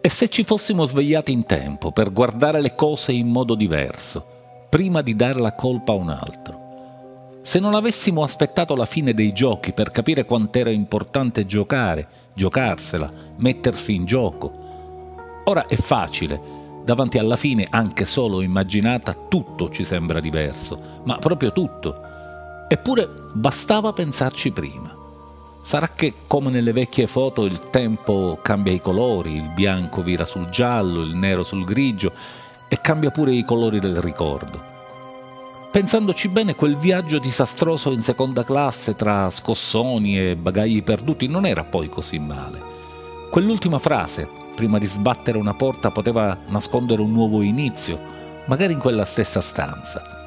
E se ci fossimo svegliati in tempo per guardare le cose in modo diverso, prima di dare la colpa a un altro? Se non avessimo aspettato la fine dei giochi per capire quant'era importante giocare, giocarsela, mettersi in gioco. Ora è facile, davanti alla fine, anche solo immaginata, tutto ci sembra diverso, ma proprio tutto. Eppure bastava pensarci prima. Sarà che, come nelle vecchie foto, il tempo cambia i colori, il bianco vira sul giallo, il nero sul grigio e cambia pure i colori del ricordo. Pensandoci bene, quel viaggio disastroso in seconda classe tra scossoni e bagagli perduti non era poi così male. Quell'ultima frase, prima di sbattere una porta, poteva nascondere un nuovo inizio, magari in quella stessa stanza.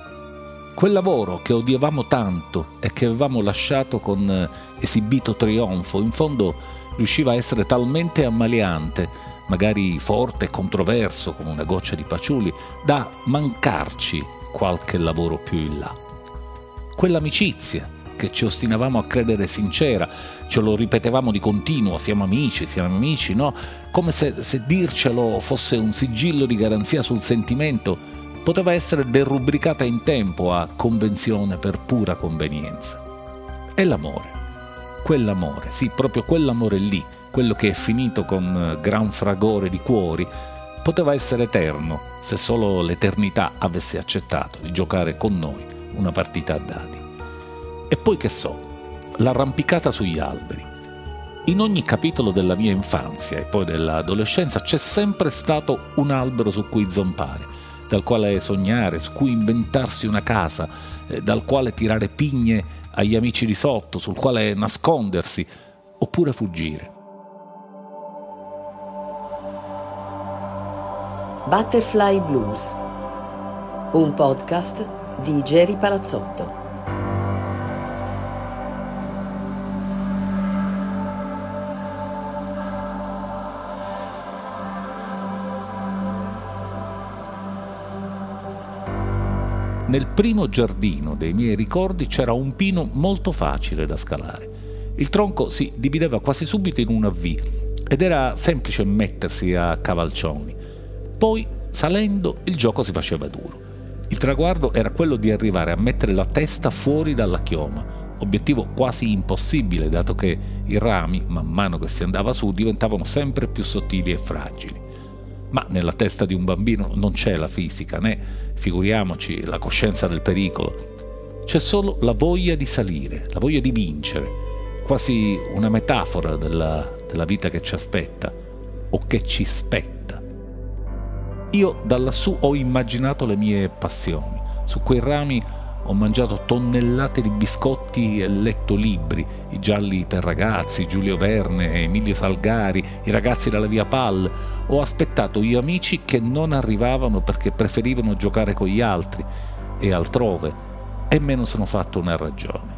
Quel lavoro che odiavamo tanto e che avevamo lasciato con eh, esibito trionfo, in fondo riusciva a essere talmente ammaliante, magari forte e controverso come una goccia di paciuli, da mancarci qualche lavoro più in là. Quell'amicizia che ci ostinavamo a credere sincera, ce lo ripetevamo di continuo, siamo amici, siamo amici, no? Come se, se dircelo fosse un sigillo di garanzia sul sentimento poteva essere derubricata in tempo a convenzione per pura convenienza. E l'amore. Quell'amore, sì, proprio quell'amore lì, quello che è finito con gran fragore di cuori, poteva essere eterno se solo l'eternità avesse accettato di giocare con noi una partita a dadi. E poi che so, l'arrampicata sugli alberi. In ogni capitolo della mia infanzia e poi dell'adolescenza c'è sempre stato un albero su cui zompare dal quale sognare, su cui inventarsi una casa, eh, dal quale tirare pigne agli amici di sotto, sul quale nascondersi, oppure fuggire. Butterfly Blues, un podcast di Jerry Palazzotto. Nel primo giardino dei miei ricordi c'era un pino molto facile da scalare. Il tronco si divideva quasi subito in una V ed era semplice mettersi a cavalcioni. Poi, salendo, il gioco si faceva duro. Il traguardo era quello di arrivare a mettere la testa fuori dalla chioma, obiettivo quasi impossibile dato che i rami, man mano che si andava su, diventavano sempre più sottili e fragili. Ma nella testa di un bambino non c'è la fisica, né, figuriamoci, la coscienza del pericolo. C'è solo la voglia di salire, la voglia di vincere, quasi una metafora della, della vita che ci aspetta o che ci spetta. Io da lassù ho immaginato le mie passioni. Su quei rami ho mangiato tonnellate di biscotti e letto libri, i gialli per ragazzi, Giulio Verne, Emilio Salgari, i ragazzi della via Pal. Ho aspettato gli amici che non arrivavano perché preferivano giocare con gli altri e altrove e me ne sono fatto una ragione.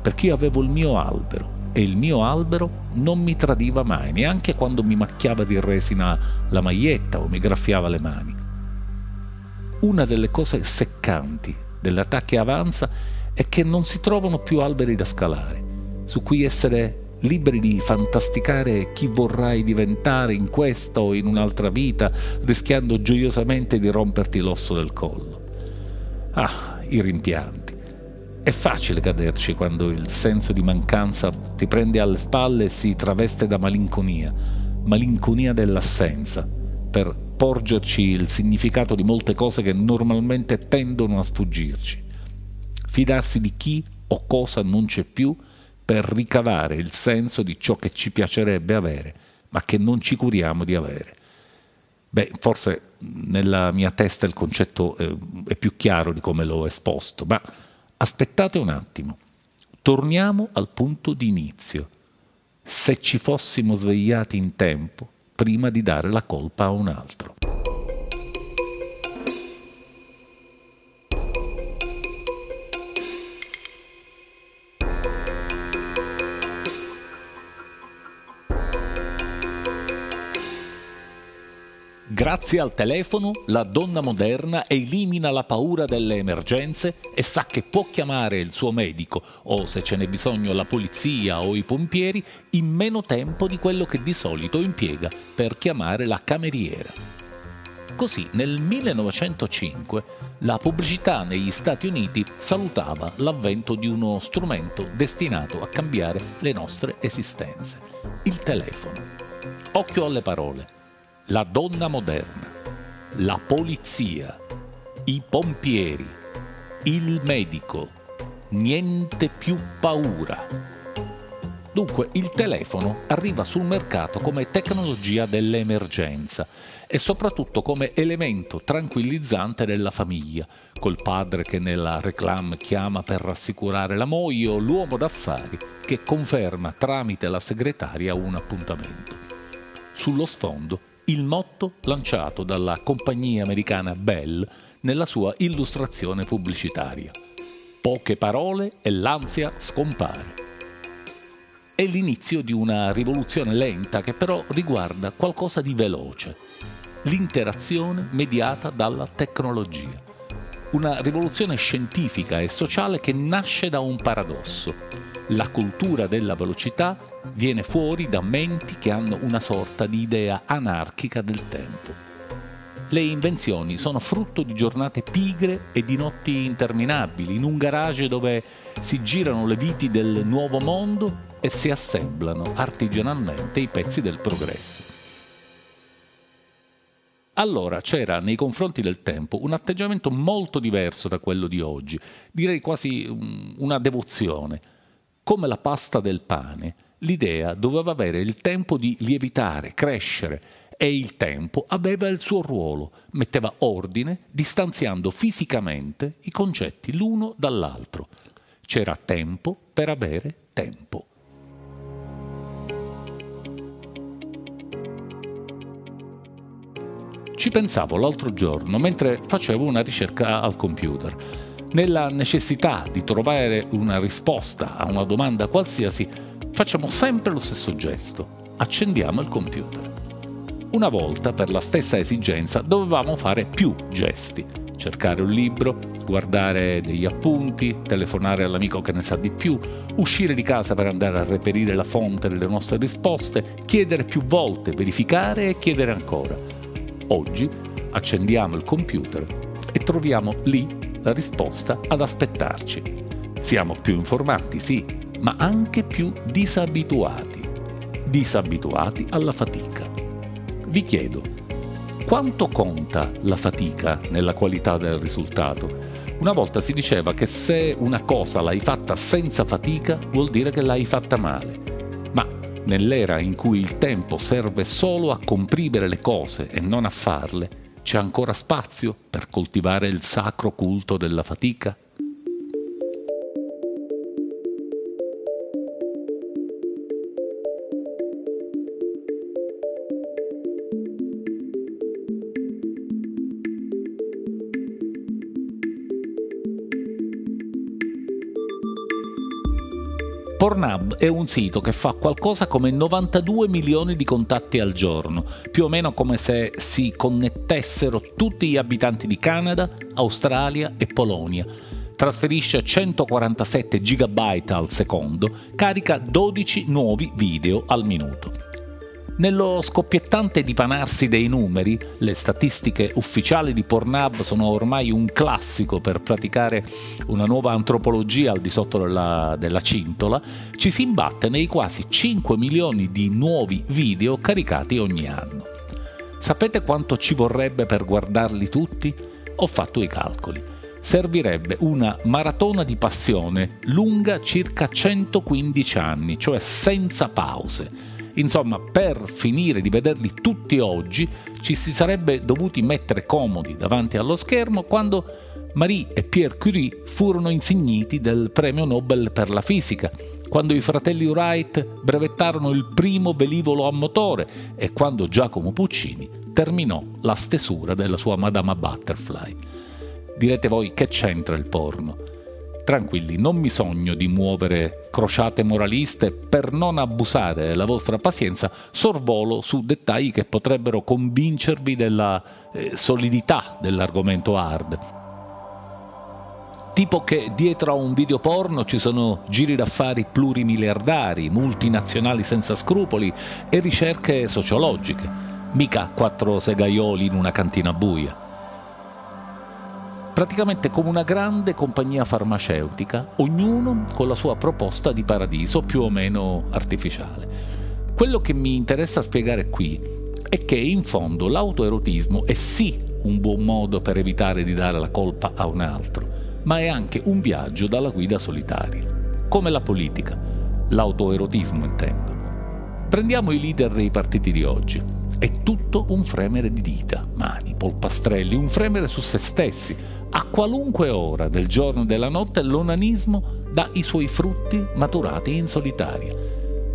Perché io avevo il mio albero e il mio albero non mi tradiva mai, neanche quando mi macchiava di resina la maglietta o mi graffiava le mani. Una delle cose seccanti dell'età che avanza è che non si trovano più alberi da scalare, su cui essere liberi di fantasticare chi vorrai diventare in questa o in un'altra vita, rischiando gioiosamente di romperti l'osso del collo. Ah, i rimpianti. È facile caderci quando il senso di mancanza ti prende alle spalle e si traveste da malinconia, malinconia dell'assenza, per porgerci il significato di molte cose che normalmente tendono a sfuggirci. Fidarsi di chi o cosa non c'è più per ricavare il senso di ciò che ci piacerebbe avere, ma che non ci curiamo di avere. Beh, forse nella mia testa il concetto eh, è più chiaro di come l'ho esposto, ma aspettate un attimo. Torniamo al punto di inizio. Se ci fossimo svegliati in tempo, prima di dare la colpa a un altro. Grazie al telefono, la donna moderna elimina la paura delle emergenze e sa che può chiamare il suo medico o, se ce n'è bisogno, la polizia o i pompieri in meno tempo di quello che di solito impiega per chiamare la cameriera. Così nel 1905 la pubblicità negli Stati Uniti salutava l'avvento di uno strumento destinato a cambiare le nostre esistenze, il telefono. Occhio alle parole la donna moderna, la polizia, i pompieri, il medico, niente più paura. Dunque il telefono arriva sul mercato come tecnologia dell'emergenza e soprattutto come elemento tranquillizzante della famiglia, col padre che nella reclame chiama per rassicurare la moglie o l'uomo d'affari che conferma tramite la segretaria un appuntamento. Sullo sfondo il motto lanciato dalla compagnia americana Bell nella sua illustrazione pubblicitaria. Poche parole e l'ansia scompare. È l'inizio di una rivoluzione lenta che però riguarda qualcosa di veloce, l'interazione mediata dalla tecnologia. Una rivoluzione scientifica e sociale che nasce da un paradosso. La cultura della velocità viene fuori da menti che hanno una sorta di idea anarchica del tempo. Le invenzioni sono frutto di giornate pigre e di notti interminabili, in un garage dove si girano le viti del nuovo mondo e si assemblano artigianalmente i pezzi del progresso. Allora c'era nei confronti del tempo un atteggiamento molto diverso da quello di oggi, direi quasi una devozione. Come la pasta del pane, l'idea doveva avere il tempo di lievitare, crescere e il tempo aveva il suo ruolo, metteva ordine distanziando fisicamente i concetti l'uno dall'altro. C'era tempo per avere tempo. Ci pensavo l'altro giorno mentre facevo una ricerca al computer. Nella necessità di trovare una risposta a una domanda qualsiasi, facciamo sempre lo stesso gesto. Accendiamo il computer. Una volta, per la stessa esigenza, dovevamo fare più gesti. Cercare un libro, guardare degli appunti, telefonare all'amico che ne sa di più, uscire di casa per andare a reperire la fonte delle nostre risposte, chiedere più volte, verificare e chiedere ancora. Oggi accendiamo il computer e troviamo lì la risposta ad aspettarci. Siamo più informati, sì, ma anche più disabituati, disabituati alla fatica. Vi chiedo, quanto conta la fatica nella qualità del risultato? Una volta si diceva che se una cosa l'hai fatta senza fatica vuol dire che l'hai fatta male. Ma nell'era in cui il tempo serve solo a comprimere le cose e non a farle, c'è ancora spazio per coltivare il sacro culto della fatica? Pornhub è un sito che fa qualcosa come 92 milioni di contatti al giorno, più o meno come se si connettessero tutti gli abitanti di Canada, Australia e Polonia. Trasferisce 147 GB al secondo, carica 12 nuovi video al minuto. Nello scoppiettante dipanarsi dei numeri, le statistiche ufficiali di Pornhub sono ormai un classico per praticare una nuova antropologia al di sotto della, della cintola, ci si imbatte nei quasi 5 milioni di nuovi video caricati ogni anno. Sapete quanto ci vorrebbe per guardarli tutti? Ho fatto i calcoli. Servirebbe una maratona di passione lunga circa 115 anni, cioè senza pause Insomma, per finire di vederli tutti oggi, ci si sarebbe dovuti mettere comodi davanti allo schermo quando Marie e Pierre Curie furono insigniti del premio Nobel per la fisica, quando i fratelli Wright brevettarono il primo velivolo a motore e quando Giacomo Puccini terminò la stesura della sua Madama Butterfly. Direte voi che c'entra il porno? Tranquilli, non mi sogno di muovere crociate moraliste per non abusare della vostra pazienza, sorvolo su dettagli che potrebbero convincervi della eh, solidità dell'argomento hard. Tipo che dietro a un video porno ci sono giri d'affari plurimiliardari, multinazionali senza scrupoli e ricerche sociologiche, mica quattro segaioli in una cantina buia praticamente come una grande compagnia farmaceutica, ognuno con la sua proposta di paradiso più o meno artificiale. Quello che mi interessa spiegare qui è che in fondo l'autoerotismo è sì un buon modo per evitare di dare la colpa a un altro, ma è anche un viaggio dalla guida solitaria, come la politica, l'autoerotismo intendo. Prendiamo i leader dei partiti di oggi. È tutto un fremere di dita, mani, polpastrelli, un fremere su se stessi, a qualunque ora del giorno e della notte l'onanismo dà i suoi frutti maturati in solitaria.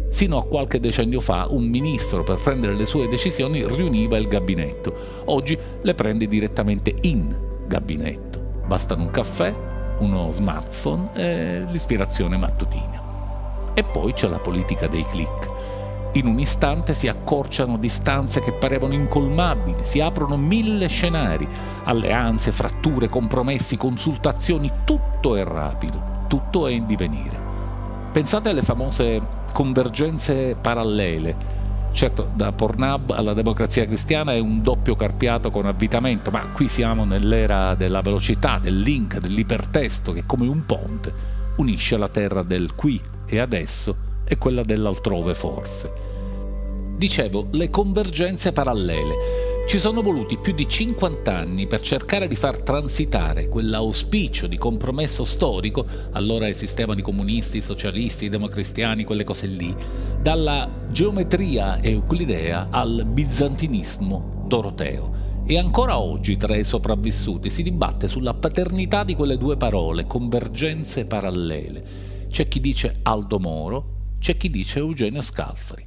Sino a qualche decennio fa un ministro per prendere le sue decisioni riuniva il gabinetto, oggi le prende direttamente in gabinetto. Bastano un caffè, uno smartphone e l'ispirazione mattutina. E poi c'è la politica dei click in un istante si accorciano distanze che parevano incolmabili, si aprono mille scenari, alleanze, fratture, compromessi, consultazioni, tutto è rapido, tutto è in divenire. Pensate alle famose convergenze parallele. Certo, da Pornhub alla democrazia cristiana è un doppio carpiato con avvitamento, ma qui siamo nell'era della velocità, del link, dell'ipertesto che come un ponte unisce la terra del qui e adesso e quella dell'altrove forse. Dicevo, le convergenze parallele. Ci sono voluti più di 50 anni per cercare di far transitare quell'auspicio di compromesso storico, allora esistevano i comunisti, i socialisti, i democristiani, quelle cose lì, dalla geometria euclidea al bizantinismo doroteo. E ancora oggi tra i sopravvissuti si dibatte sulla paternità di quelle due parole, convergenze parallele. C'è chi dice Aldo Moro, c'è chi dice Eugenio Scalfari.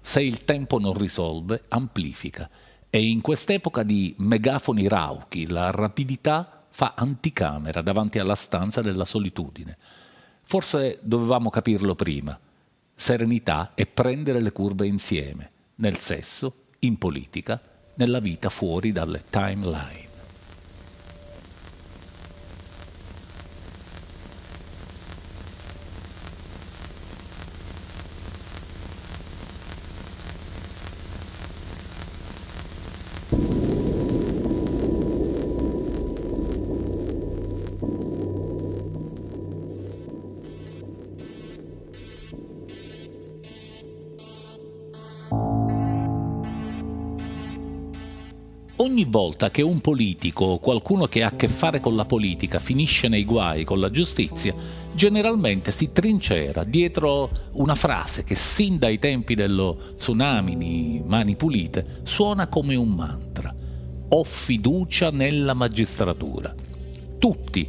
Se il tempo non risolve, amplifica. E in quest'epoca di megafoni rauchi, la rapidità fa anticamera davanti alla stanza della solitudine. Forse dovevamo capirlo prima. Serenità è prendere le curve insieme, nel sesso, in politica, nella vita fuori dalle timeline. Volta che un politico o qualcuno che ha a che fare con la politica finisce nei guai con la giustizia, generalmente si trincera dietro una frase che sin dai tempi dello tsunami di Mani Pulite suona come un mantra. Ho fiducia nella magistratura. Tutti,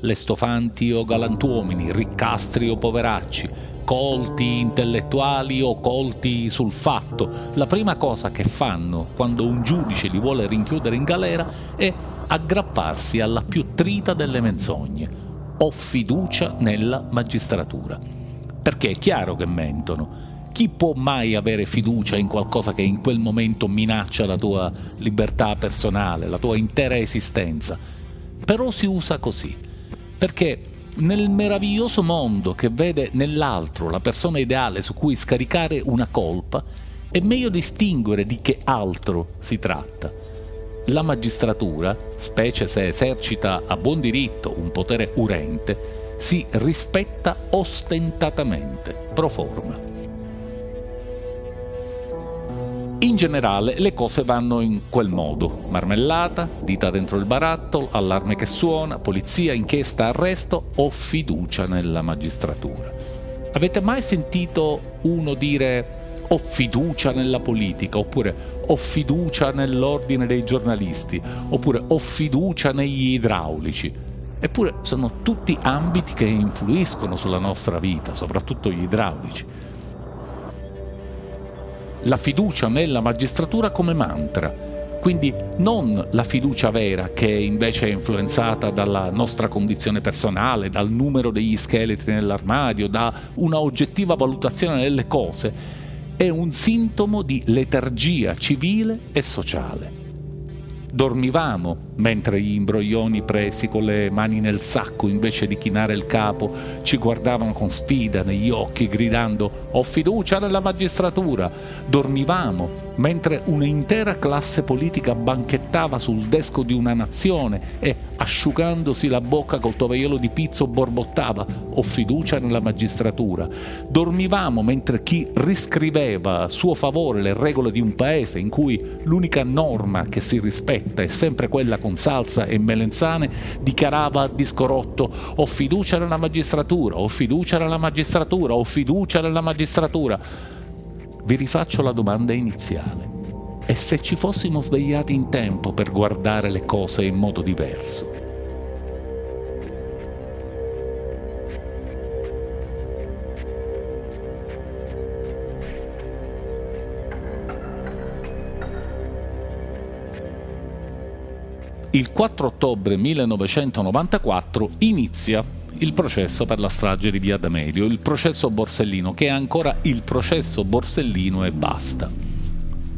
lestofanti o galantuomini, riccastri o poveracci, colti intellettuali o colti sul fatto, la prima cosa che fanno quando un giudice li vuole rinchiudere in galera è aggrapparsi alla più trita delle menzogne. Ho fiducia nella magistratura. Perché è chiaro che mentono. Chi può mai avere fiducia in qualcosa che in quel momento minaccia la tua libertà personale, la tua intera esistenza? Però si usa così. Perché nel meraviglioso mondo che vede nell'altro la persona ideale su cui scaricare una colpa, è meglio distinguere di che altro si tratta. La magistratura, specie se esercita a buon diritto un potere urente, si rispetta ostentatamente, pro forma. In generale le cose vanno in quel modo. Marmellata, dita dentro il barattolo, allarme che suona, polizia, inchiesta, arresto, ho fiducia nella magistratura. Avete mai sentito uno dire ho fiducia nella politica, oppure ho fiducia nell'ordine dei giornalisti, oppure ho fiducia negli idraulici? Eppure sono tutti ambiti che influiscono sulla nostra vita, soprattutto gli idraulici la fiducia nella magistratura come mantra. Quindi non la fiducia vera che invece è influenzata dalla nostra condizione personale, dal numero degli scheletri nell'armadio, da una oggettiva valutazione delle cose, è un sintomo di letargia civile e sociale. Dormivamo mentre gli imbroglioni presi con le mani nel sacco invece di chinare il capo ci guardavano con sfida negli occhi gridando ho fiducia nella magistratura. Dormivamo mentre un'intera classe politica banchettava sul desco di una nazione e asciugandosi la bocca col tovagliolo di pizzo borbottava ho fiducia nella magistratura. Dormivamo mentre chi riscriveva a suo favore le regole di un paese in cui l'unica norma che si rispetta è sempre quella con salsa e melenzane, dichiarava a disco rotto ho fiducia nella magistratura, ho fiducia nella magistratura, ho fiducia nella magistratura. Vi rifaccio la domanda iniziale. E se ci fossimo svegliati in tempo per guardare le cose in modo diverso? il 4 ottobre 1994 inizia il processo per la strage di Via D'Amelio, il processo Borsellino, che è ancora il processo Borsellino e basta.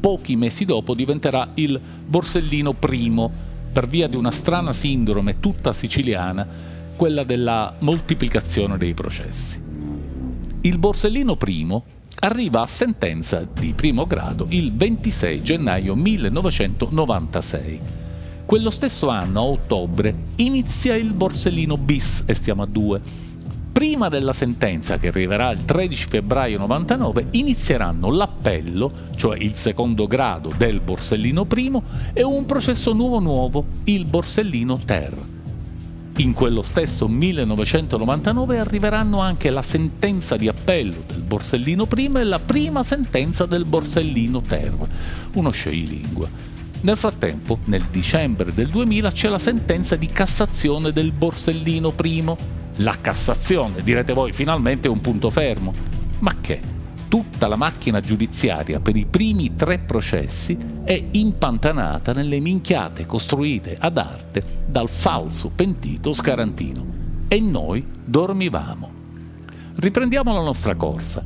Pochi mesi dopo diventerà il Borsellino I, per via di una strana sindrome tutta siciliana, quella della moltiplicazione dei processi. Il Borsellino I arriva a sentenza di primo grado il 26 gennaio 1996 quello stesso anno, a ottobre, inizia il Borsellino bis e stiamo a due. Prima della sentenza, che arriverà il 13 febbraio 99, inizieranno l'appello, cioè il secondo grado del Borsellino I, e un processo nuovo nuovo, il Borsellino Ter. In quello stesso 1999 arriveranno anche la sentenza di appello del Borsellino I e la prima sentenza del Borsellino Ter, uno sceglilingua. Nel frattempo, nel dicembre del 2000, c'è la sentenza di Cassazione del Borsellino I. La Cassazione, direte voi, finalmente è un punto fermo. Ma che? Tutta la macchina giudiziaria per i primi tre processi è impantanata nelle minchiate costruite ad arte dal falso pentito Scarantino. E noi dormivamo. Riprendiamo la nostra corsa.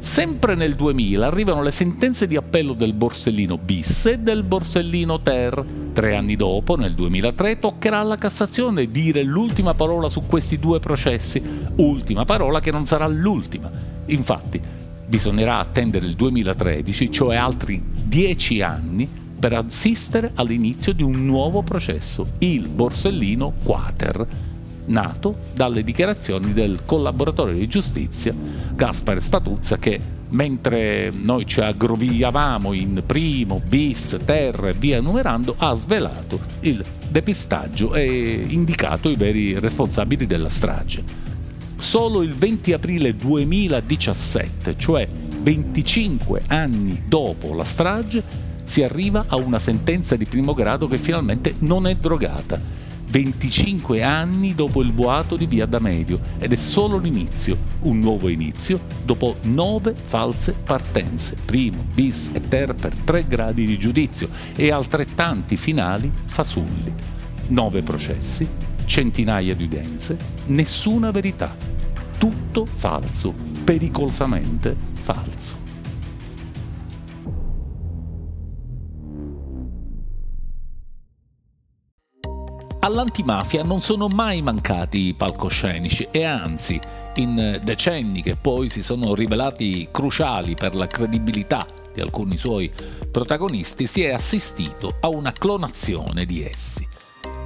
Sempre nel 2000 arrivano le sentenze di appello del Borsellino bis e del Borsellino ter. Tre anni dopo, nel 2003, toccherà alla Cassazione dire l'ultima parola su questi due processi, ultima parola che non sarà l'ultima. Infatti, bisognerà attendere il 2013, cioè altri dieci anni, per assistere all'inizio di un nuovo processo, il Borsellino Quater, nato dalle dichiarazioni del collaboratore di giustizia Gaspare Spatuzza che mentre noi ci aggrovigliavamo in primo, bis, terra e via numerando, ha svelato il depistaggio e indicato i veri responsabili della strage. Solo il 20 aprile 2017, cioè 25 anni dopo la strage, si arriva a una sentenza di primo grado che finalmente non è drogata 25 anni dopo il boato di Via D'Amelio ed è solo l'inizio, un nuovo inizio dopo nove false partenze, primo, bis e ter per tre gradi di giudizio e altrettanti finali fasulli. Nove processi, centinaia di udienze, nessuna verità, tutto falso, pericolosamente falso. All'antimafia non sono mai mancati i palcoscenici e anzi, in decenni che poi si sono rivelati cruciali per la credibilità di alcuni suoi protagonisti, si è assistito a una clonazione di essi.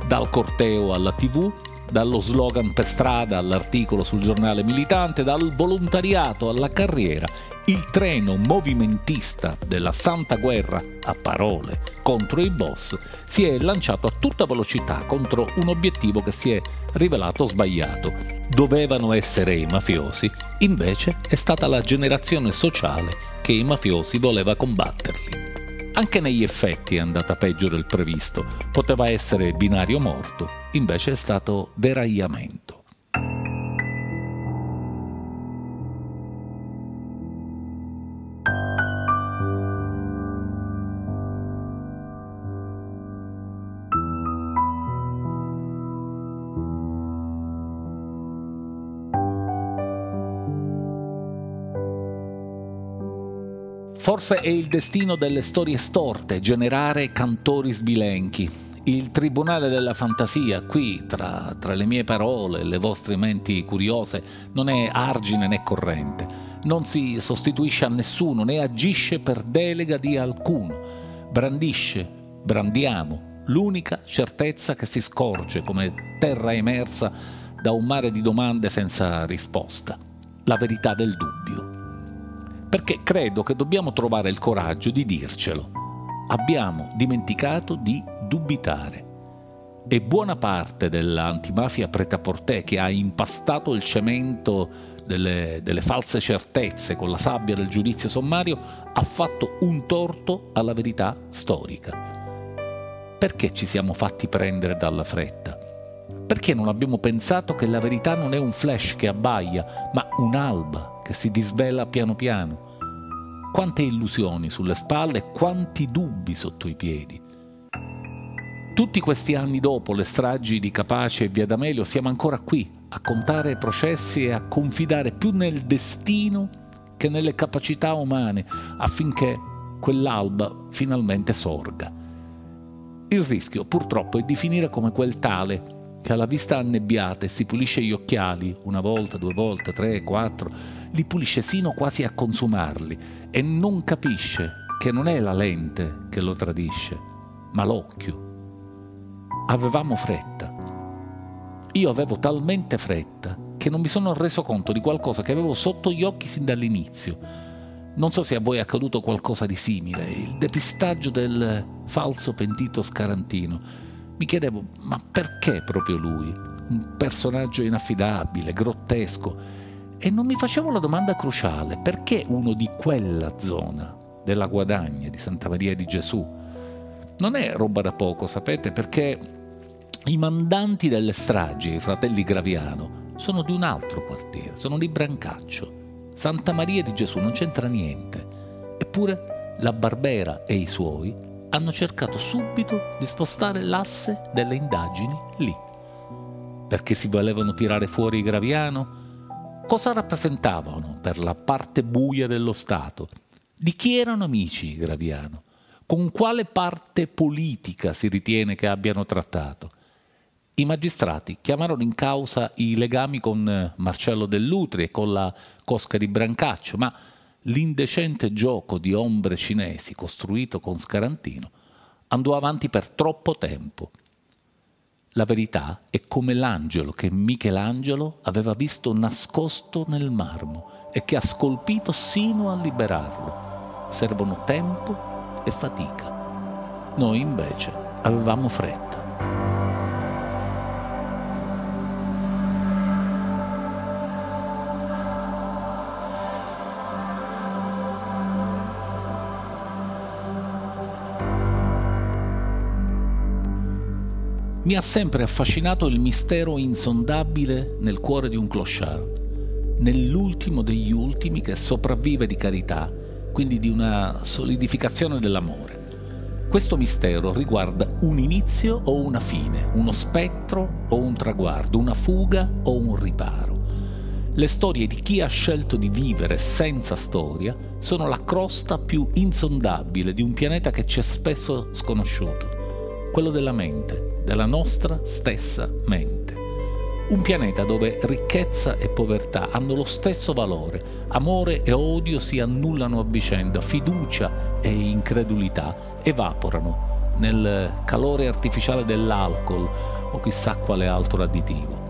Dal corteo alla tv, dallo slogan per strada all'articolo sul giornale militante, dal volontariato alla carriera, il treno movimentista della Santa Guerra, a parole, contro i boss, si è lanciato a tutta velocità contro un obiettivo che si è rivelato sbagliato. Dovevano essere i mafiosi, invece è stata la generazione sociale che i mafiosi voleva combatterli. Anche negli effetti è andata peggio del previsto. Poteva essere binario morto, invece è stato deragliamento. Forse è il destino delle storie storte generare cantori sbilenchi. Il tribunale della fantasia, qui, tra, tra le mie parole e le vostre menti curiose, non è argine né corrente, non si sostituisce a nessuno né agisce per delega di alcuno, brandisce, brandiamo, l'unica certezza che si scorge come terra emersa da un mare di domande senza risposta, la verità del dubbio perché credo che dobbiamo trovare il coraggio di dircelo. Abbiamo dimenticato di dubitare. E buona parte dell'antimafia preta-portè che ha impastato il cemento delle, delle false certezze con la sabbia del giudizio sommario ha fatto un torto alla verità storica. Perché ci siamo fatti prendere dalla fretta? Perché non abbiamo pensato che la verità non è un flash che abbaia, ma un'alba che si disvela piano piano? Quante illusioni sulle spalle e quanti dubbi sotto i piedi. Tutti questi anni dopo le stragi di Capace e Via D'Amelio siamo ancora qui a contare processi e a confidare più nel destino che nelle capacità umane affinché quell'alba finalmente sorga. Il rischio purtroppo è di finire come quel tale che alla vista annebbiata si pulisce gli occhiali una volta, due volte, tre, quattro, li pulisce sino quasi a consumarli e non capisce che non è la lente che lo tradisce, ma l'occhio. Avevamo fretta. Io avevo talmente fretta che non mi sono reso conto di qualcosa che avevo sotto gli occhi sin dall'inizio. Non so se a voi è accaduto qualcosa di simile, il depistaggio del falso pentito scarantino mi chiedevo, ma perché proprio lui? Un personaggio inaffidabile, grottesco. E non mi facevo la domanda cruciale, perché uno di quella zona, della Guadagna, di Santa Maria di Gesù? Non è roba da poco, sapete, perché i mandanti delle stragi, i fratelli Graviano, sono di un altro quartiere, sono di Brancaccio. Santa Maria di Gesù non c'entra niente. Eppure la Barbera e i suoi hanno cercato subito di spostare l'asse delle indagini lì. Perché si volevano tirare fuori Graviano? Cosa rappresentavano per la parte buia dello Stato? Di chi erano amici Graviano? Con quale parte politica si ritiene che abbiano trattato? I magistrati chiamarono in causa i legami con Marcello Dell'Utri e con la Cosca di Brancaccio, ma l'indecente gioco di ombre cinesi costruito con Scarantino andò avanti per troppo tempo. La verità è come l'angelo che Michelangelo aveva visto nascosto nel marmo e che ha scolpito sino a liberarlo. Servono tempo e fatica. Noi invece avevamo fretta. Mi ha sempre affascinato il mistero insondabile nel cuore di un clochard, nell'ultimo degli ultimi che sopravvive di carità, quindi di una solidificazione dell'amore. Questo mistero riguarda un inizio o una fine, uno spettro o un traguardo, una fuga o un riparo. Le storie di chi ha scelto di vivere senza storia sono la crosta più insondabile di un pianeta che ci è spesso sconosciuto, quello della mente della nostra stessa mente. Un pianeta dove ricchezza e povertà hanno lo stesso valore, amore e odio si annullano a vicenda, fiducia e incredulità evaporano nel calore artificiale dell'alcol o chissà quale altro additivo.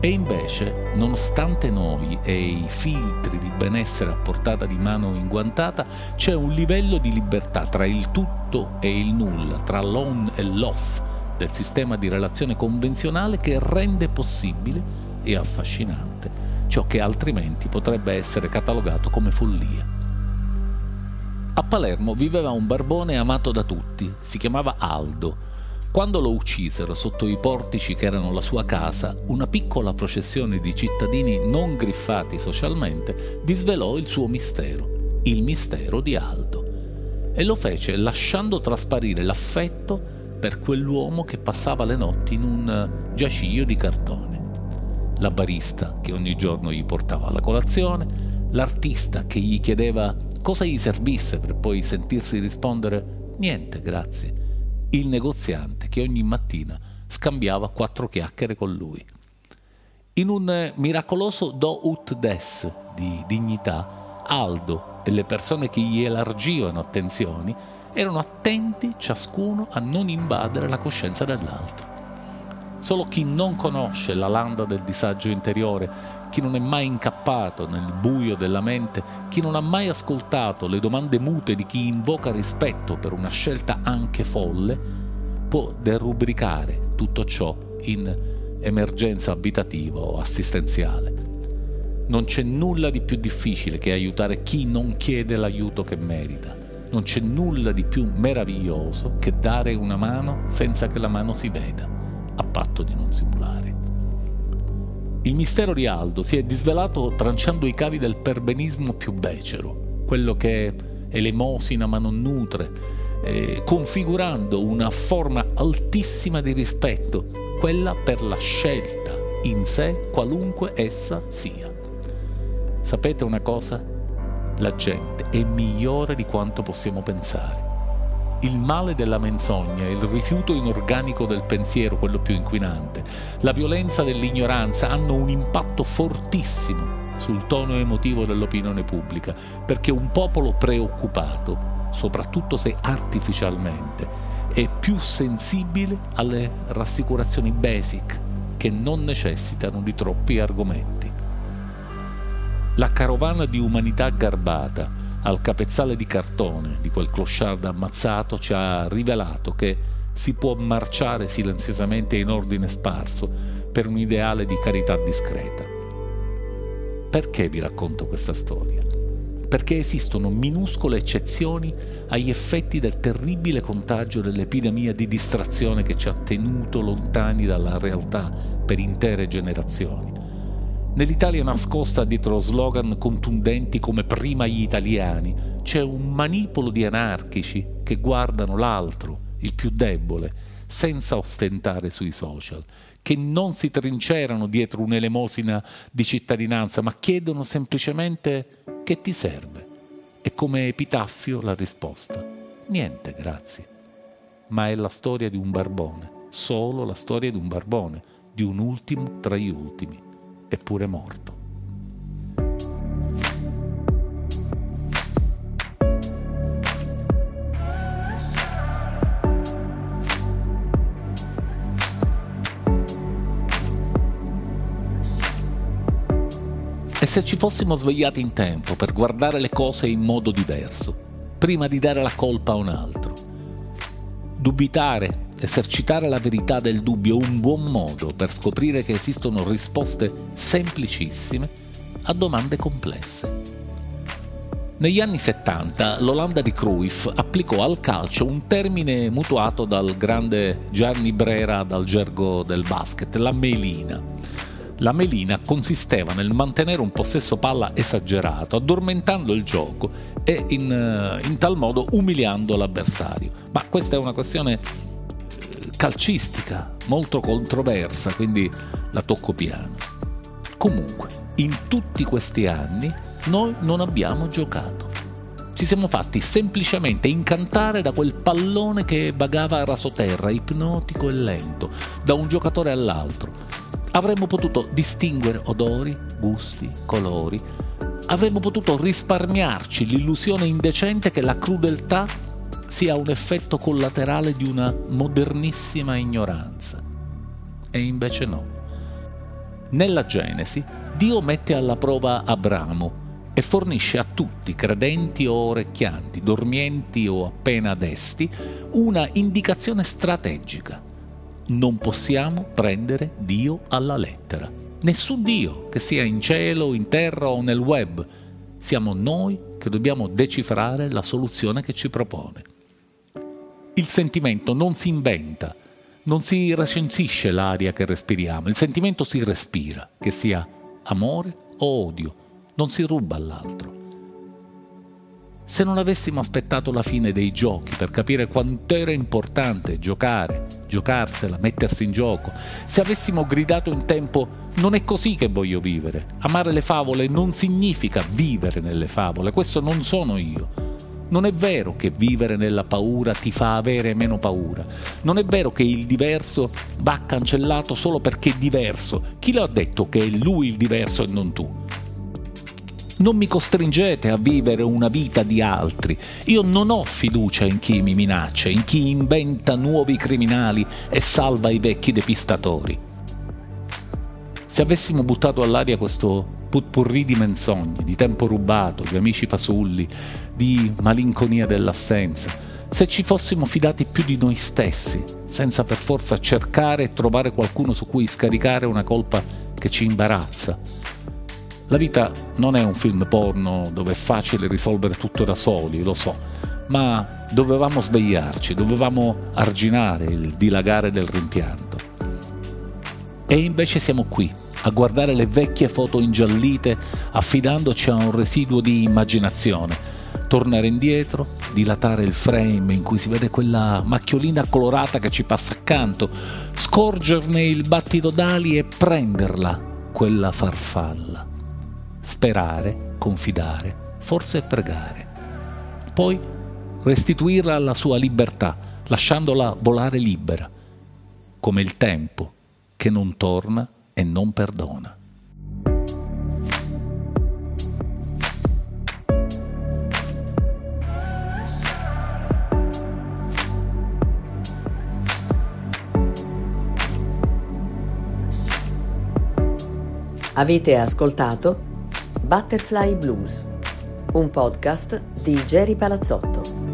E invece, nonostante noi e i filtri di benessere a portata di mano inguantata, c'è un livello di libertà tra il tutto e il nulla, tra l'on e l'off, del sistema di relazione convenzionale che rende possibile e affascinante ciò che altrimenti potrebbe essere catalogato come follia. A Palermo viveva un barbone amato da tutti, si chiamava Aldo. Quando lo uccisero sotto i portici che erano la sua casa, una piccola processione di cittadini non griffati socialmente disvelò il suo mistero, il mistero di Aldo. E lo fece lasciando trasparire l'affetto per quell'uomo che passava le notti in un giaciglio di cartone. La barista che ogni giorno gli portava la colazione, l'artista che gli chiedeva cosa gli servisse per poi sentirsi rispondere niente, grazie. Il negoziante che ogni mattina scambiava quattro chiacchiere con lui. In un miracoloso do ut des di dignità, Aldo e le persone che gli elargivano attenzioni erano attenti ciascuno a non invadere la coscienza dell'altro. Solo chi non conosce la landa del disagio interiore, chi non è mai incappato nel buio della mente, chi non ha mai ascoltato le domande mute di chi invoca rispetto per una scelta anche folle, può derubricare tutto ciò in emergenza abitativa o assistenziale. Non c'è nulla di più difficile che aiutare chi non chiede l'aiuto che merita non c'è nulla di più meraviglioso che dare una mano senza che la mano si veda, a patto di non simulare. Il mistero di Aldo si è disvelato tranciando i cavi del perbenismo più becero, quello che elemosina ma non nutre, eh, configurando una forma altissima di rispetto, quella per la scelta in sé, qualunque essa sia. Sapete una cosa? la gente è migliore di quanto possiamo pensare. Il male della menzogna, il rifiuto inorganico del pensiero, quello più inquinante, la violenza dell'ignoranza hanno un impatto fortissimo sul tono emotivo dell'opinione pubblica, perché un popolo preoccupato, soprattutto se artificialmente, è più sensibile alle rassicurazioni basic che non necessitano di troppi argomenti. La carovana di umanità garbata al capezzale di cartone di quel clochard ammazzato ci ha rivelato che si può marciare silenziosamente in ordine sparso per un ideale di carità discreta. Perché vi racconto questa storia? Perché esistono minuscole eccezioni agli effetti del terribile contagio dell'epidemia di distrazione che ci ha tenuto lontani dalla realtà per intere generazioni Nell'Italia nascosta dietro slogan contundenti come prima gli italiani, c'è un manipolo di anarchici che guardano l'altro, il più debole, senza ostentare sui social, che non si trincerano dietro un'elemosina di cittadinanza, ma chiedono semplicemente che ti serve. E come epitaffio la risposta, niente, grazie. Ma è la storia di un barbone, solo la storia di un barbone, di un ultimo tra gli ultimi eppure morto. E se ci fossimo svegliati in tempo per guardare le cose in modo diverso, prima di dare la colpa a un altro? Dubitare esercitare la verità del dubbio è un buon modo per scoprire che esistono risposte semplicissime a domande complesse. Negli anni 70 l'Olanda di Cruyff applicò al calcio un termine mutuato dal grande Gianni Brera dal gergo del basket, la melina. La melina consisteva nel mantenere un possesso palla esagerato, addormentando il gioco e in, eh, in tal modo umiliando l'avversario. Ma questa è una questione calcistica molto controversa, quindi la tocco piano. Comunque, in tutti questi anni noi non abbiamo giocato. Ci siamo fatti semplicemente incantare da quel pallone che vagava a rasoterra, ipnotico e lento, da un giocatore all'altro. Avremmo potuto distinguere odori, gusti, colori. Avremmo potuto risparmiarci l'illusione indecente che la crudeltà sia un effetto collaterale di una modernissima ignoranza. E invece no. Nella Genesi Dio mette alla prova Abramo e fornisce a tutti, credenti o orecchianti, dormienti o appena desti, una indicazione strategica. Non possiamo prendere Dio alla lettera. Nessun Dio, che sia in cielo, in terra o nel web. Siamo noi che dobbiamo decifrare la soluzione che ci propone. Il sentimento non si inventa, non si recensisce l'aria che respiriamo, il sentimento si respira, che sia amore o odio, non si ruba all'altro. se non avessimo aspettato la fine dei giochi per capire quanto era importante giocare, giocarsela, mettersi in gioco, se avessimo gridato in tempo non è così che voglio vivere, amare le favole non significa vivere nelle favole, questo non sono io. Non è vero che vivere nella paura ti fa avere meno paura. Non è vero che il diverso va cancellato solo perché è diverso. Chi lo ha detto che è lui il diverso e non tu? Non mi costringete a vivere una vita di altri. Io non ho fiducia in chi mi minaccia, in chi inventa nuovi criminali e salva i vecchi depistatori. Se avessimo buttato all'aria questo putpurri di menzogne, di tempo rubato, di amici fasulli, di malinconia dell'assenza, se ci fossimo fidati più di noi stessi, senza per forza cercare e trovare qualcuno su cui scaricare una colpa che ci imbarazza, la vita non è un film porno dove è facile risolvere tutto da soli, lo so, ma dovevamo svegliarci, dovevamo arginare il dilagare del rimpianto. E invece siamo qui, a guardare le vecchie foto ingiallite, affidandoci a un residuo di immaginazione, tornare indietro, dilatare il frame in cui si vede quella macchiolina colorata che ci passa accanto, scorgerne il battito d'ali e prenderla, quella farfalla sperare, confidare, forse pregare. Poi restituirla alla sua libertà, lasciandola volare libera, come il tempo che non torna e non perdona. Avete ascoltato Butterfly Blues, un podcast di Jerry Palazzotto.